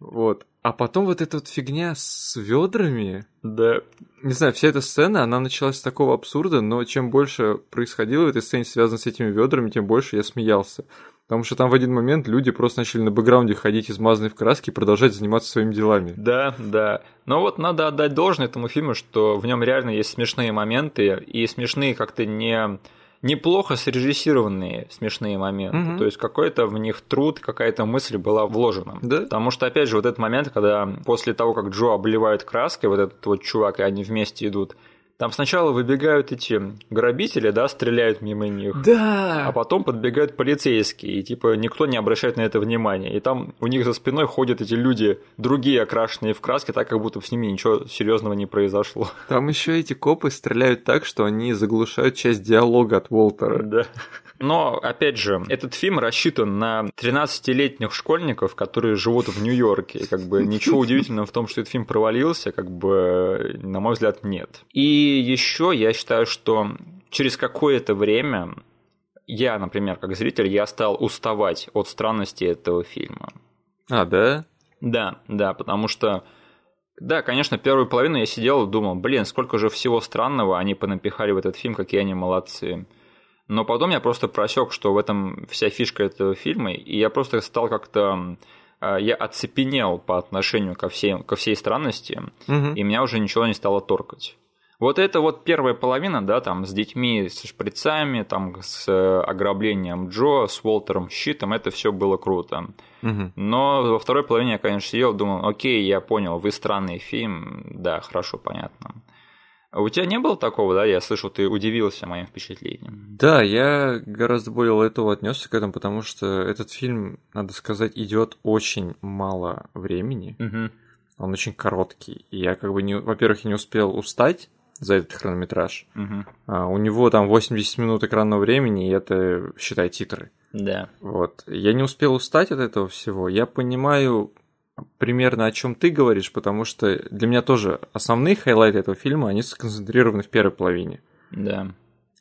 Вот. А потом вот эта вот фигня с ведрами, Да. не знаю, вся эта сцена, она началась с такого абсурда, но чем больше происходило в этой сцене, связано с этими ведрами, тем больше я смеялся. Потому что там в один момент люди просто начали на бэкграунде ходить измазанные в краске и продолжать заниматься своими делами. Да, да. Но вот надо отдать должное этому фильму, что в нем реально есть смешные моменты, и смешные как-то не неплохо срежиссированные смешные моменты. Мгм. То есть какой-то в них труд, какая-то мысль была вложена. Да. Потому что, опять же, вот этот момент, когда после того, как Джо обливают краской, вот этот вот чувак, и они вместе идут, там сначала выбегают эти грабители, да, стреляют мимо них. Да! А потом подбегают полицейские, и типа никто не обращает на это внимания. И там у них за спиной ходят эти люди, другие окрашенные в краски, так как будто с ними ничего серьезного не произошло. Там еще эти копы стреляют так, что они заглушают часть диалога от Уолтера. Да. Но, опять же, этот фильм рассчитан на 13-летних школьников, которые живут в Нью-Йорке. И как бы ничего удивительного в том, что этот фильм провалился, как бы, на мой взгляд, нет. И еще я считаю, что через какое-то время я, например, как зритель, я стал уставать от странности этого фильма. А, да? Да, да, потому что да, конечно, первую половину я сидел и думал, блин, сколько же всего странного они понапихали в этот фильм, какие они молодцы. Но потом я просто просек, что в этом вся фишка этого фильма, и я просто стал как-то а, я оцепенел по отношению ко всей, ко всей странности, угу. и меня уже ничего не стало торкать. Вот это вот первая половина, да, там с детьми, с шприцами, там с э, ограблением Джо, с Уолтером Щитом, это все было круто. Угу. Но во второй половине я, конечно, сидел, думал, окей, я понял, вы странный фильм, да, хорошо, понятно. А у тебя не было такого, да? Я слышал, ты удивился моим впечатлением. Да, я гораздо более лайтово отнесся к этому, потому что этот фильм, надо сказать, идет очень мало времени. Угу. Он очень короткий. И я как бы, не, во-первых, не успел устать за этот хронометраж. Угу. А, у него там 80 минут экранного времени, и это, считай, титры. Да. Вот. Я не успел устать от этого всего. Я понимаю примерно о чем ты говоришь, потому что для меня тоже основные хайлайты этого фильма, они сконцентрированы в первой половине. Да.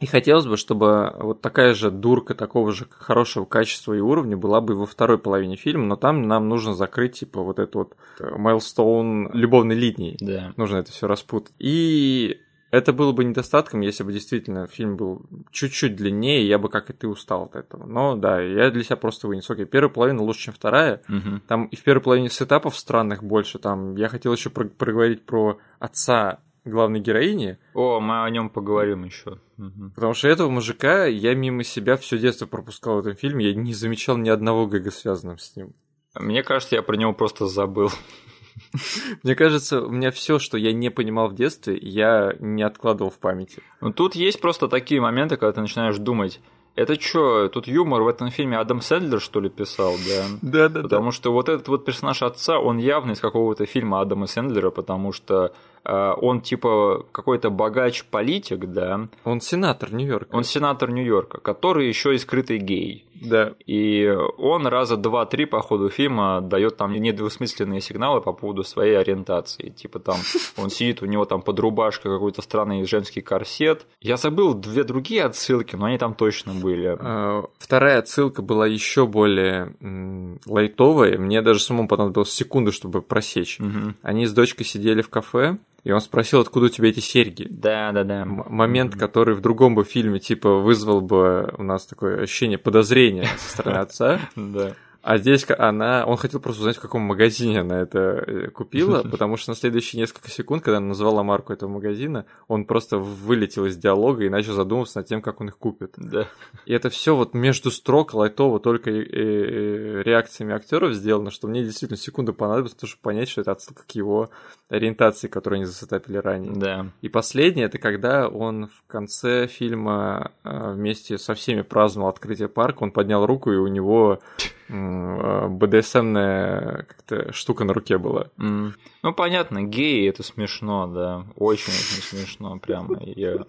И хотелось бы, чтобы вот такая же дурка такого же хорошего качества и уровня была бы во второй половине фильма, но там нам нужно закрыть, типа, вот эту вот майлстоун любовной линии. Да. Нужно это все распутать. И это было бы недостатком, если бы действительно фильм был чуть-чуть длиннее, я бы, как и ты, устал от этого. Но да, я для себя просто вынес. Окей, первая половина лучше, чем вторая. Угу. Там и в первой половине сетапов странных больше. Там я хотел еще про- проговорить про отца главной героини. О, мы о нем поговорим еще. Угу. Потому что этого мужика я мимо себя все детство пропускал в этом фильме. Я не замечал ни одного гэга, связанного с ним. Мне кажется, я про него просто забыл. Мне кажется, у меня все, что я не понимал в детстве, я не откладывал в памяти. Ну, тут есть просто такие моменты, когда ты начинаешь думать, это что, тут юмор в этом фильме Адам Сэндлер, что ли, писал, да? Да, да, Потому что вот этот вот персонаж отца, он явно из какого-то фильма Адама Сэндлера, потому что он типа какой-то богач-политик, да? Он сенатор Нью-Йорка. Он сенатор Нью-Йорка, который еще и скрытый гей. Да. И он раза два-три по ходу фильма дает там недвусмысленные сигналы по поводу своей ориентации. Типа там он сидит, у него там под рубашкой какой-то странный женский корсет. Я забыл две другие отсылки, но они там точно были. А, вторая отсылка была еще более лайтовая. Мне даже самому понадобилось секунду, чтобы просечь. Угу. Они с дочкой сидели в кафе, и он спросил, откуда у тебя эти серьги. Да, да, да. М- момент, mm-hmm. который в другом бы фильме, типа, вызвал бы у нас такое ощущение подозрения со стороны отца. Да. А здесь она, он хотел просто узнать, в каком магазине она это э, купила, потому что на следующие несколько секунд, когда она назвала марку этого магазина, он просто вылетел из диалога и начал задумываться над тем, как он их купит. Да. И это все вот между строк лайтово только и, и реакциями актеров сделано, что мне действительно секунду понадобилось, чтобы понять, что это отсылка к его ориентации, которую они засетапили ранее. Да. И последнее, это когда он в конце фильма э, вместе со всеми праздновал открытие парка, он поднял руку, и у него БДСМная как-то штука на руке была. Mm. Ну, понятно, геи это смешно, да. Очень-очень смешно, прямо. Я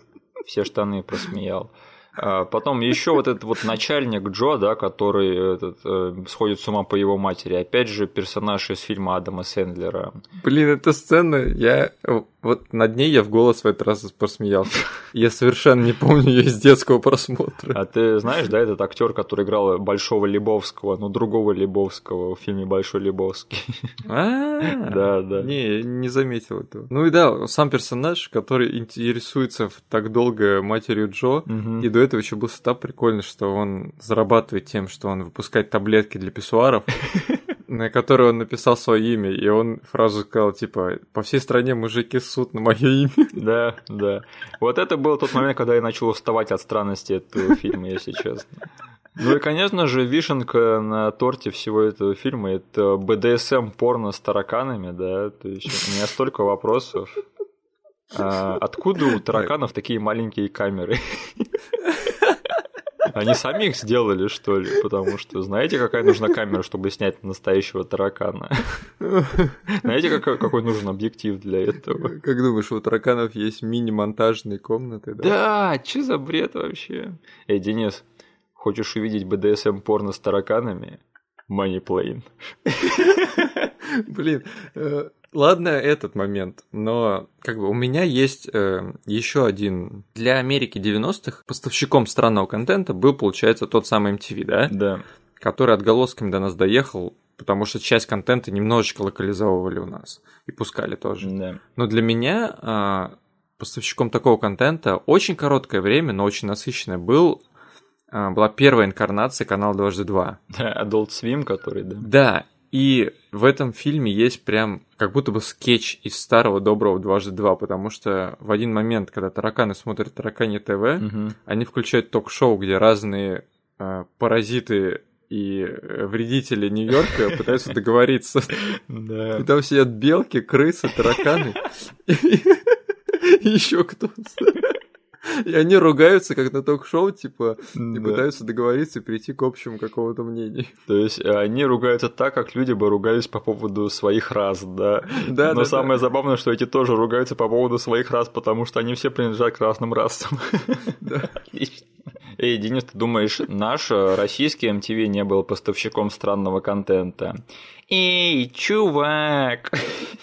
все штаны просмеял. А потом еще вот этот вот начальник Джо, да, который этот, э, сходит с ума по его матери. Опять же, персонаж из фильма Адама Сэндлера. Блин, эта сцена, я вот над ней я в голос в этот раз посмеялся. Я совершенно не помню ее из детского просмотра. А ты знаешь, да, этот актер, который играл Большого Лебовского, ну другого Лебовского в фильме Большой Лебовский. А, да, да. Не, не заметил этого. Ну и да, сам персонаж, который интересуется так долго матерью Джо, и до этого еще был сетап прикольный, что он зарабатывает тем, что он выпускает таблетки для писсуаров на которой он написал свое имя, и он фразу сказал, типа, по всей стране мужики суд на мое имя. Да, да. Вот это был тот момент, когда я начал уставать от странности этого фильма, если честно. Ну и, конечно же, вишенка на торте всего этого фильма – это БДСМ порно с тараканами, да, то есть у меня столько вопросов. А откуда у тараканов такие маленькие камеры? Они сами их сделали, что ли? Потому что знаете, какая нужна камера, чтобы снять настоящего таракана? Знаете, какой, какой нужен объектив для этого? Как думаешь, у тараканов есть мини-монтажные комнаты? Да, да что за бред вообще? Эй, Денис, Хочешь увидеть BDSM порно с тараканами? Money Plane. Блин, э, ладно этот момент, но как бы у меня есть э, еще один. Для Америки 90-х поставщиком странного контента был, получается, тот самый MTV, да? Да. Который отголосками до нас доехал, потому что часть контента немножечко локализовывали у нас и пускали тоже. Да. Но для меня э, поставщиком такого контента очень короткое время, но очень насыщенное был а, была первая инкарнация канала «Дважды два». Да, Adult Swim, который, да. Да, и в этом фильме есть прям как будто бы скетч из старого доброго «Дважды два», потому что в один момент, когда тараканы смотрят «Таракани ТВ», Мгм. они включают ток-шоу, где разные э, паразиты и э, вредители Нью-Йорка пытаются договориться. Да. И там сидят белки, крысы, тараканы. Еще кто-то. И они ругаются, как на ток-шоу, типа, и Да. пытаются договориться и прийти к общему какому-то мнению. То есть э, они ругаются так, как люди бы ругались по поводу своих рас, да. Да, Но да, самое забавное, что эти тоже ругаются по поводу своих рас, потому что они все принадлежат к разным расам. Отлично. Эй, Денис, ты думаешь, наш э, российский MTV не был поставщиком странного контента? Эй, чувак!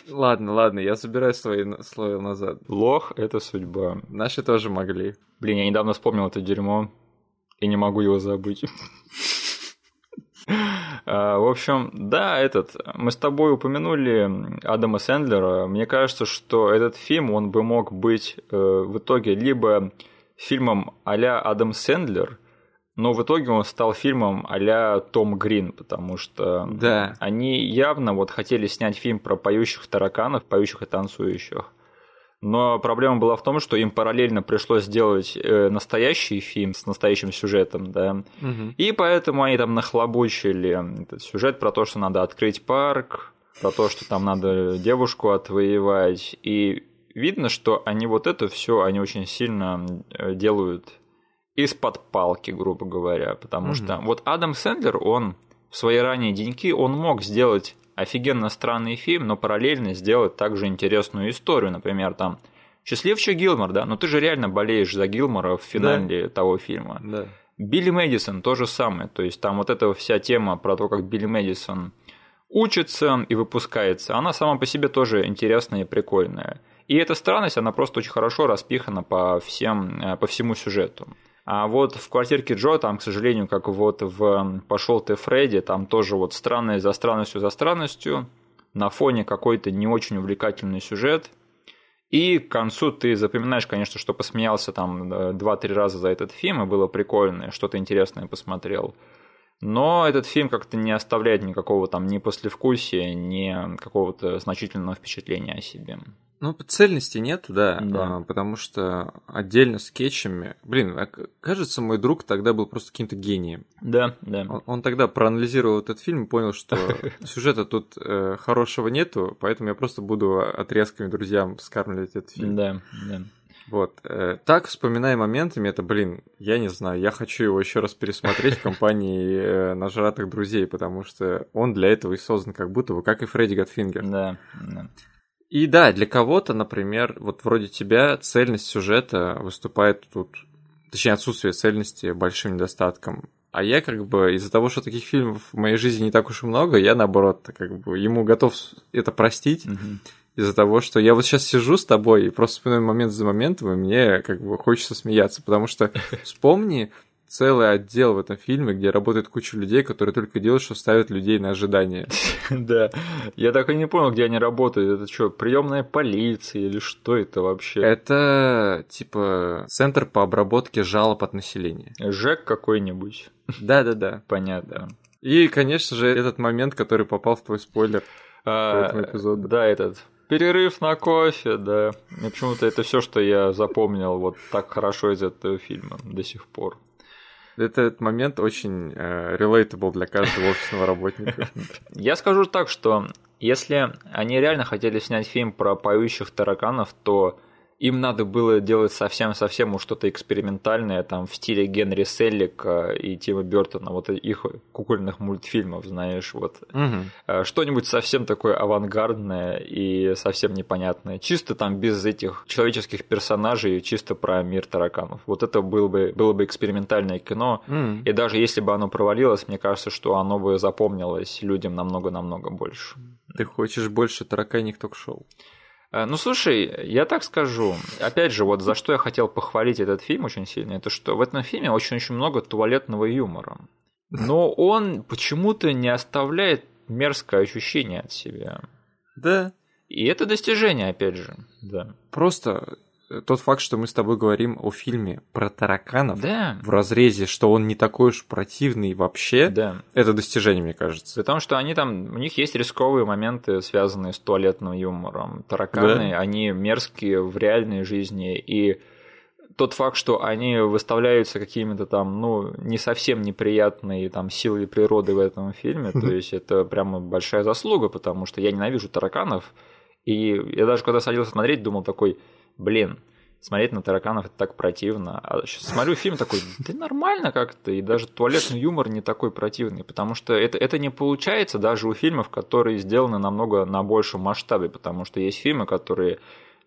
Ладно, ладно, я забираю свои слова назад. Лох – это судьба. Наши тоже могли. Блин, я недавно вспомнил это дерьмо и не могу его забыть. А, В общем, да, этот, мы с тобой упомянули Адама Сэндлера. Мне кажется, что этот фильм, он бы мог быть э, в итоге либо фильмом а-ля Адам Сэндлер, но в итоге он стал фильмом а-ля Том Грин, потому что Да. они явно вот хотели снять фильм про поющих тараканов, поющих и танцующих. Но проблема была в том, что им параллельно пришлось сделать э, настоящий фильм с настоящим сюжетом, да. Мгм. И поэтому они там нахлобучили этот сюжет про то, что надо открыть парк, про то, что там надо девушку отвоевать. И видно, что они вот это все, они очень сильно э, делают из-под палки, грубо говоря. Потому Мгм. что вот Адам Сэндлер, он в свои ранние деньки, он мог сделать офигенно странный фильм, но параллельно сделать также интересную историю. Например, там «Счастливчик Гилмор», да? Но ты же реально болеешь за Гилмора в финале того фильма. Да. Билли Мэдисон то же самое. То есть там вот эта вся тема про то, как Билли Мэдисон учится и выпускается, она сама по себе тоже интересная и прикольная. И эта странность, она просто очень хорошо распихана по, всем, э, по всему сюжету. А вот в квартирке Джо, там, к сожалению, как вот в «Пошел ты, Фредди», там тоже вот странность за странностью за странностью, на фоне какой-то не очень увлекательный сюжет. И к концу ты запоминаешь, конечно, что посмеялся там э, два-три раза за этот фильм, и было прикольно, что-то интересное посмотрел. Но этот фильм как-то не оставляет никакого там ни послевкусия, ни какого-то значительного впечатления о себе. Ну, цельности нет, да, Да. а, потому что отдельно скетчами... Блин, а кажется, мой друг тогда был просто каким-то гением. Да, да. Он, он тогда проанализировал этот фильм и понял, что сюжета тут э, хорошего нету, поэтому я просто буду отрезками друзьям скармливать этот фильм. Да, да. Вот. э, так, вспоминая моментами, это, блин, я не знаю, я хочу его еще раз пересмотреть в компании э, нажратых друзей, потому что он для этого и создан как будто бы, как и Фредди Готфингер. Да, да. И да, для кого-то, например, вот вроде тебя цельность сюжета выступает тут, точнее, отсутствие цельности большим недостатком. А я как бы из-за того, что таких фильмов в моей жизни не так уж и много, я наоборот как бы ему готов это простить. Из-за того, что я вот сейчас сижу с тобой и просто вспоминаю момент за моментом, и мне как бы хочется смеяться, потому что вспомни целый отдел в этом фильме, где работает куча людей, которые только делают, что ставят людей на ожидание. Да. Я так и не понял, где они работают. Это что, приемная полиция или что это вообще? Это типа центр по обработке жалоб от населения. Жек какой-нибудь. Да-да-да. Понятно. И, конечно же, этот момент, который попал в твой спойлер. А. Да, этот перерыв на кофе, да. И почему-то это все, что я запомнил вот так хорошо из этого фильма до сих пор. Этот момент очень э, relatable для каждого офисного работника. Я скажу так, что если они реально хотели снять фильм про поющих тараканов, то им надо было делать совсем-совсем что-то экспериментальное, там, в стиле Генри Селлика и Тима Бертона, вот их кукольных мультфильмов, знаешь, вот. Угу. Что-нибудь совсем такое авангардное и совсем непонятное. Чисто там без этих человеческих персонажей, чисто про мир тараканов. Вот это было бы, было бы экспериментальное кино, М. и даже если бы оно провалилось, мне кажется, что оно бы запомнилось людям намного-намного больше. Ты хочешь больше тараканик ток-шоу? Э, Ну, слушай, я так скажу. Опять же, вот за что я хотел похвалить этот фильм очень сильно, это что в этом фильме очень-очень много туалетного юмора. Но он почему-то не оставляет мерзкое ощущение от себя. Да. И это достижение, опять же. Да. Просто тот факт, что мы с тобой говорим о фильме про тараканов Да. в разрезе, что он не такой уж противный вообще, Да. это достижение, мне кажется. Потому что они там, у них есть рисковые моменты, связанные с туалетным юмором. Тараканы, Да. они мерзкие в реальной жизни, и тот факт, что они выставляются какими-то там, ну, не совсем неприятные там силой природы в этом фильме, то есть это прямо большая заслуга, потому что я ненавижу тараканов, и я даже когда садился смотреть, думал такой, блин, смотреть на тараканов это так противно. А сейчас смотрю фильм такой, да нормально как-то, и даже туалетный юмор не такой противный, потому что это, это не получается даже у фильмов, которые сделаны намного на большем масштабе, потому что есть фильмы, которые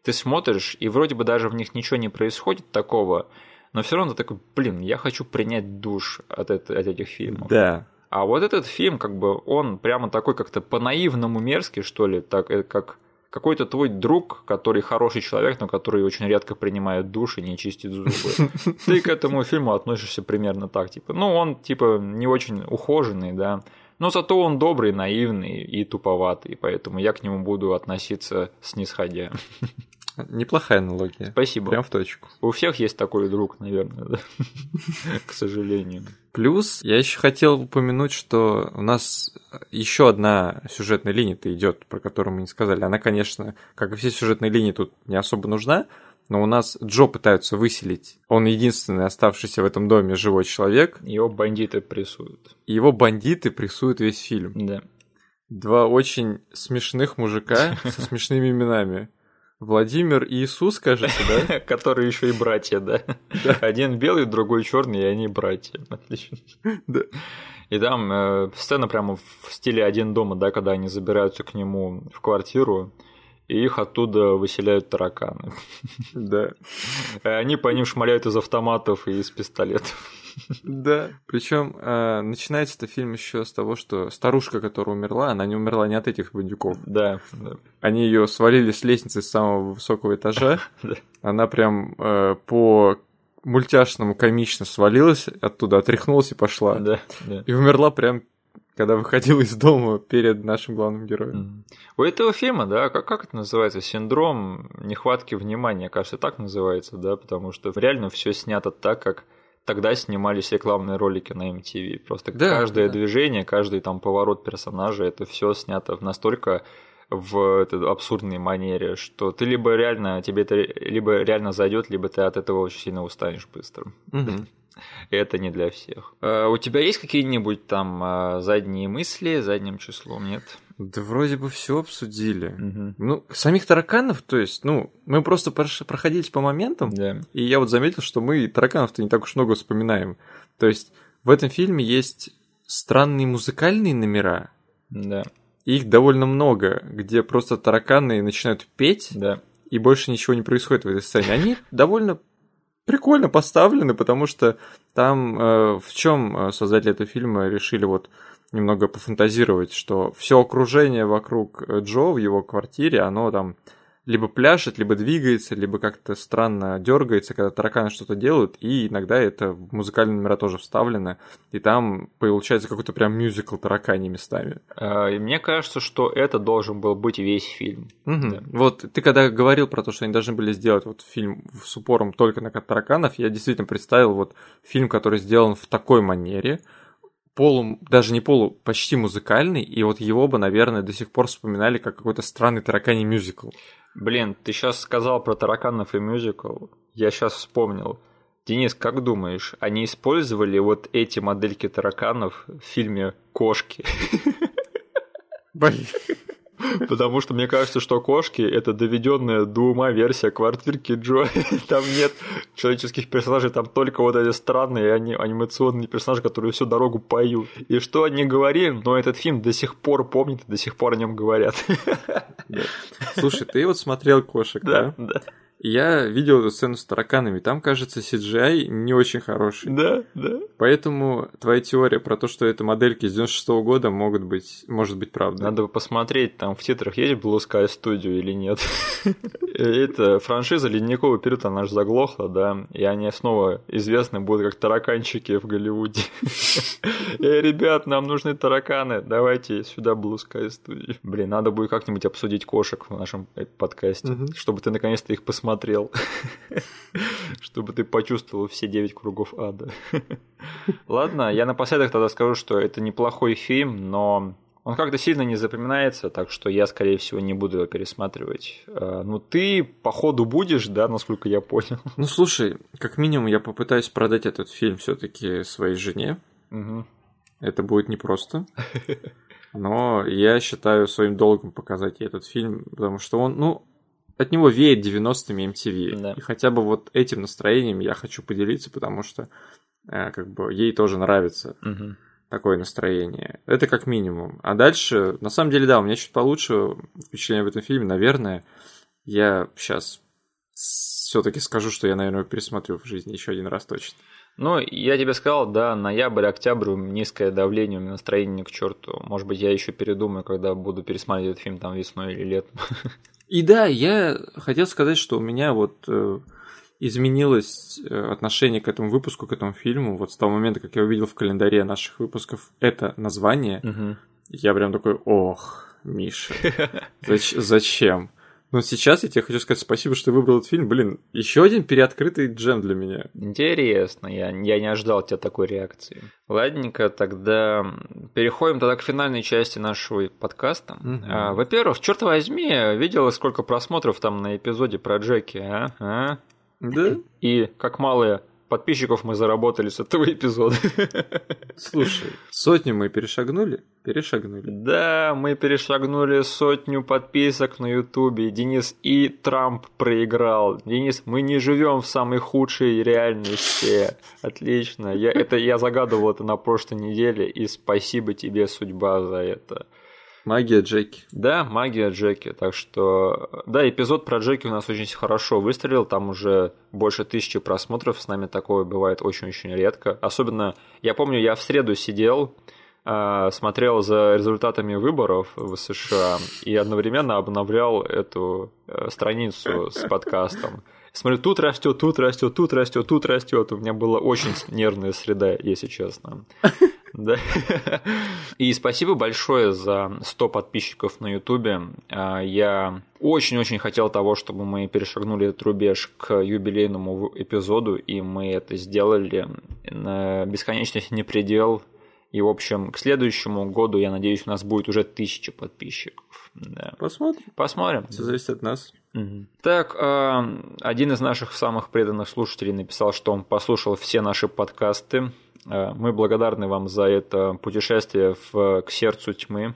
ты смотришь, и вроде бы даже в них ничего не происходит такого, но все равно ты такой, блин, я хочу принять душ от, это- от этих фильмов. Да. А вот этот фильм, как бы, он прямо такой как-то по-наивному мерзкий, что ли, так, э, как какой-то твой друг, который хороший человек, но который очень редко принимает душ и не чистит зубы. Ты к этому фильму относишься примерно так, типа, ну, он, типа, не очень ухоженный, да, но зато он добрый, наивный и туповатый, поэтому я к нему буду относиться снисходя. Неплохая аналогия. Спасибо. Прям в точку. У всех есть такой друг, наверное, да? К сожалению. Плюс я еще хотел упомянуть, что у нас еще одна сюжетная линия-то идет, про которую мы не сказали. Она, конечно, как и все сюжетные линии, тут не особо нужна, но у нас Джо пытаются выселить. Он единственный оставшийся в этом доме живой человек, Его бандиты прессуют. его бандиты прессуют весь фильм. Да. Два очень смешных мужика со смешными именами. Владимир и Иисус, кажется, да? Которые еще и братья, да? Один белый, другой черный, и они братья. Отлично. Да. И там э, сцена прямо в стиле один дома, да, когда они забираются к нему в квартиру, и их оттуда выселяют тараканы. Да. Они по ним шмаляют из автоматов и из пистолетов. Да. Причем начинается этот фильм еще с того, что старушка, которая умерла, она не умерла не от этих бандюков. Да, да. Они ее свалили с лестницы с самого высокого этажа. Да. Она прям э, по мультяшному комично свалилась оттуда, отряхнулась и пошла. да, да. И умерла прям, когда выходила из дома перед нашим главным героем. У этого фильма, да, как, как это называется? Синдром нехватки внимания, кажется, так называется, да, потому что реально все снято так, как тогда снимались рекламные ролики на MTV. Просто Да, каждое да. движение, каждый там поворот персонажа, это все снято в настолько в этой абсурдной манере, что ты либо реально, тебе это либо реально зайдет, либо ты от этого очень сильно устанешь быстро. И это не для всех. Э, У тебя есть какие-нибудь там э, задние мысли задним числом, нет? Да вроде бы все обсудили. Мгм. Ну, самих тараканов, то есть, ну, мы просто проходились по моментам, Да. и я вот заметил, что мы тараканов-то не так уж много вспоминаем. То есть, в этом фильме есть странные музыкальные номера, Да, их довольно много, где просто тараканы начинают петь, да. и больше ничего не происходит в этой сцене. Они довольно прикольно поставлены, потому что там э, в чем создатели этого фильма решили вот немного пофантазировать, что все окружение вокруг э, Джо в его квартире, оно там либо пляшет, либо двигается, либо как-то странно дергается, когда тараканы что-то делают, и иногда это в музыкальные номера тоже вставлено, и там получается какой-то прям мюзикл таракани местами. Э, И мне кажется, что это должен был быть весь фильм. Мгм. Да. Вот ты когда говорил про то, что они должны были сделать вот фильм с упором только на тараканов, я действительно представил вот фильм, который сделан в такой манере, полу, даже не полу, почти музыкальный, и вот его бы, наверное, до сих пор вспоминали как какой-то странный тараканий мюзикл. Блин, ты сейчас сказал про тараканов и мюзикл. Я сейчас вспомнил. Денис, как думаешь, они использовали вот эти модельки тараканов в фильме «Кошки»? Блин. Потому что мне кажется, что кошки это доведенная до ума версия квартирки Джо. Там нет человеческих персонажей, там только вот эти странные анимационные персонажи, которые всю дорогу поют. И что они говорили, но этот фильм до сих пор помнит, до сих пор о нем говорят. Слушай, ты вот смотрел кошек, да? Да, да. Я видел эту сцену с тараканами, там, кажется, CGI не очень хороший. Да, да. Поэтому твоя теория про то, что это модельки с 96 -го года могут быть, может быть правдой. Надо посмотреть, там в титрах есть Blue Sky Studio или нет. Это франшиза «Ледниковый период», она же заглохла, да, и они снова известны будут как тараканчики в Голливуде. Эй, ребят, нам нужны тараканы, давайте сюда Blue Sky Studio. Блин, надо будет как-нибудь обсудить кошек в нашем подкасте, чтобы ты наконец-то их посмотрел посмотрел, чтобы ты почувствовал все девять кругов ада. Ладно, я напоследок тогда скажу, что это неплохой фильм, но он как-то сильно не запоминается, так что я, скорее всего, не буду его пересматривать. А, ну, ты, походу, будешь, да, насколько я понял. Ну, слушай, как минимум я попытаюсь продать этот фильм все таки своей жене. Угу. Это будет непросто. Но я считаю своим долгом показать ей этот фильм, потому что он, ну, от него веет 90-ми MTV. Да. И хотя бы вот этим настроением я хочу поделиться, потому что э, как бы ей тоже нравится угу. такое настроение. Это как минимум. А дальше, на самом деле, да, у меня чуть получше впечатление в этом фильме. Наверное, я сейчас все-таки скажу, что я, наверное, пересмотрю в жизни еще один раз точно. Ну, я тебе сказал, да, ноябрь, октябрь, низкое давление, у меня настроение к черту. Может быть, я еще передумаю, когда буду пересматривать этот фильм там весной или летом. И да, я хотел сказать, что у меня вот э, изменилось э, отношение к этому выпуску, к этому фильму. Вот с того момента, как я увидел в календаре наших выпусков это название, угу. я прям такой, ох, Миша, зач- зачем? Но сейчас я тебе хочу сказать спасибо, что ты выбрал этот фильм. Блин, еще один переоткрытый джем для меня. Интересно, я, я не ожидал от тебя такой реакции. Ладненько, тогда переходим тогда к финальной части нашего подкаста. Угу. А, во-первых, черт возьми, видела, сколько просмотров там на эпизоде про Джеки, а? а? Да? И как малые подписчиков мы заработали с этого эпизода. Слушай, сотню мы перешагнули? Перешагнули. Да, мы перешагнули сотню подписок на Ютубе. Денис и Трамп проиграл. Денис, мы не живем в самой худшей реальности. Отлично. Я, это, я загадывал это на прошлой неделе, и спасибо тебе, судьба, за это. Магия Джеки. Да, магия Джеки. Так что, да, эпизод про Джеки у нас очень хорошо выстрелил. Там уже больше тысячи просмотров. С нами такое бывает очень-очень редко. Особенно, я помню, я в среду сидел, а, смотрел за результатами выборов в США и одновременно обновлял эту э, страницу с подкастом. Смотрю, тут растет, тут растет, тут растет, тут растет. У меня была очень нервная среда, если честно. Да. И спасибо большое за 100 подписчиков на Ютубе. А, я очень-очень хотел того, чтобы мы перешагнули этот рубеж к юбилейному эпизоду, и мы это сделали. Бесконечность не предел. И, в общем, к следующему году, я надеюсь, у нас будет уже тысяча подписчиков. Да. Посмотрим. Посмотрим. Все зависит от нас. Угу. Так, а, один из наших самых преданных слушателей написал, что он послушал все наши подкасты. А, мы благодарны вам за это путешествие в, к сердцу тьмы.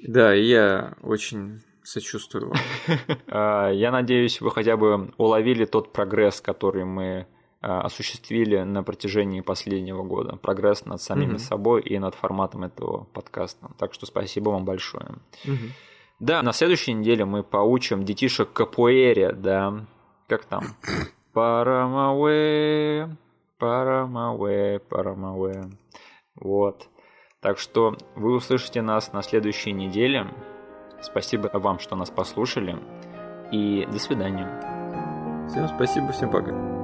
Да, я очень сочувствую вам. А, я надеюсь, вы хотя бы уловили тот прогресс, который мы осуществили на протяжении последнего года. Прогресс над самими mm собой и над форматом этого подкаста. Так что спасибо вам большое. mm Да, на следующей неделе мы поучим детишек капуэре, да. Как там? Парамауэ, парамауэ, парамауэ. Вот. Так что вы услышите нас на следующей неделе. Спасибо вам, что нас послушали. И до свидания. Всем спасибо, всем пока.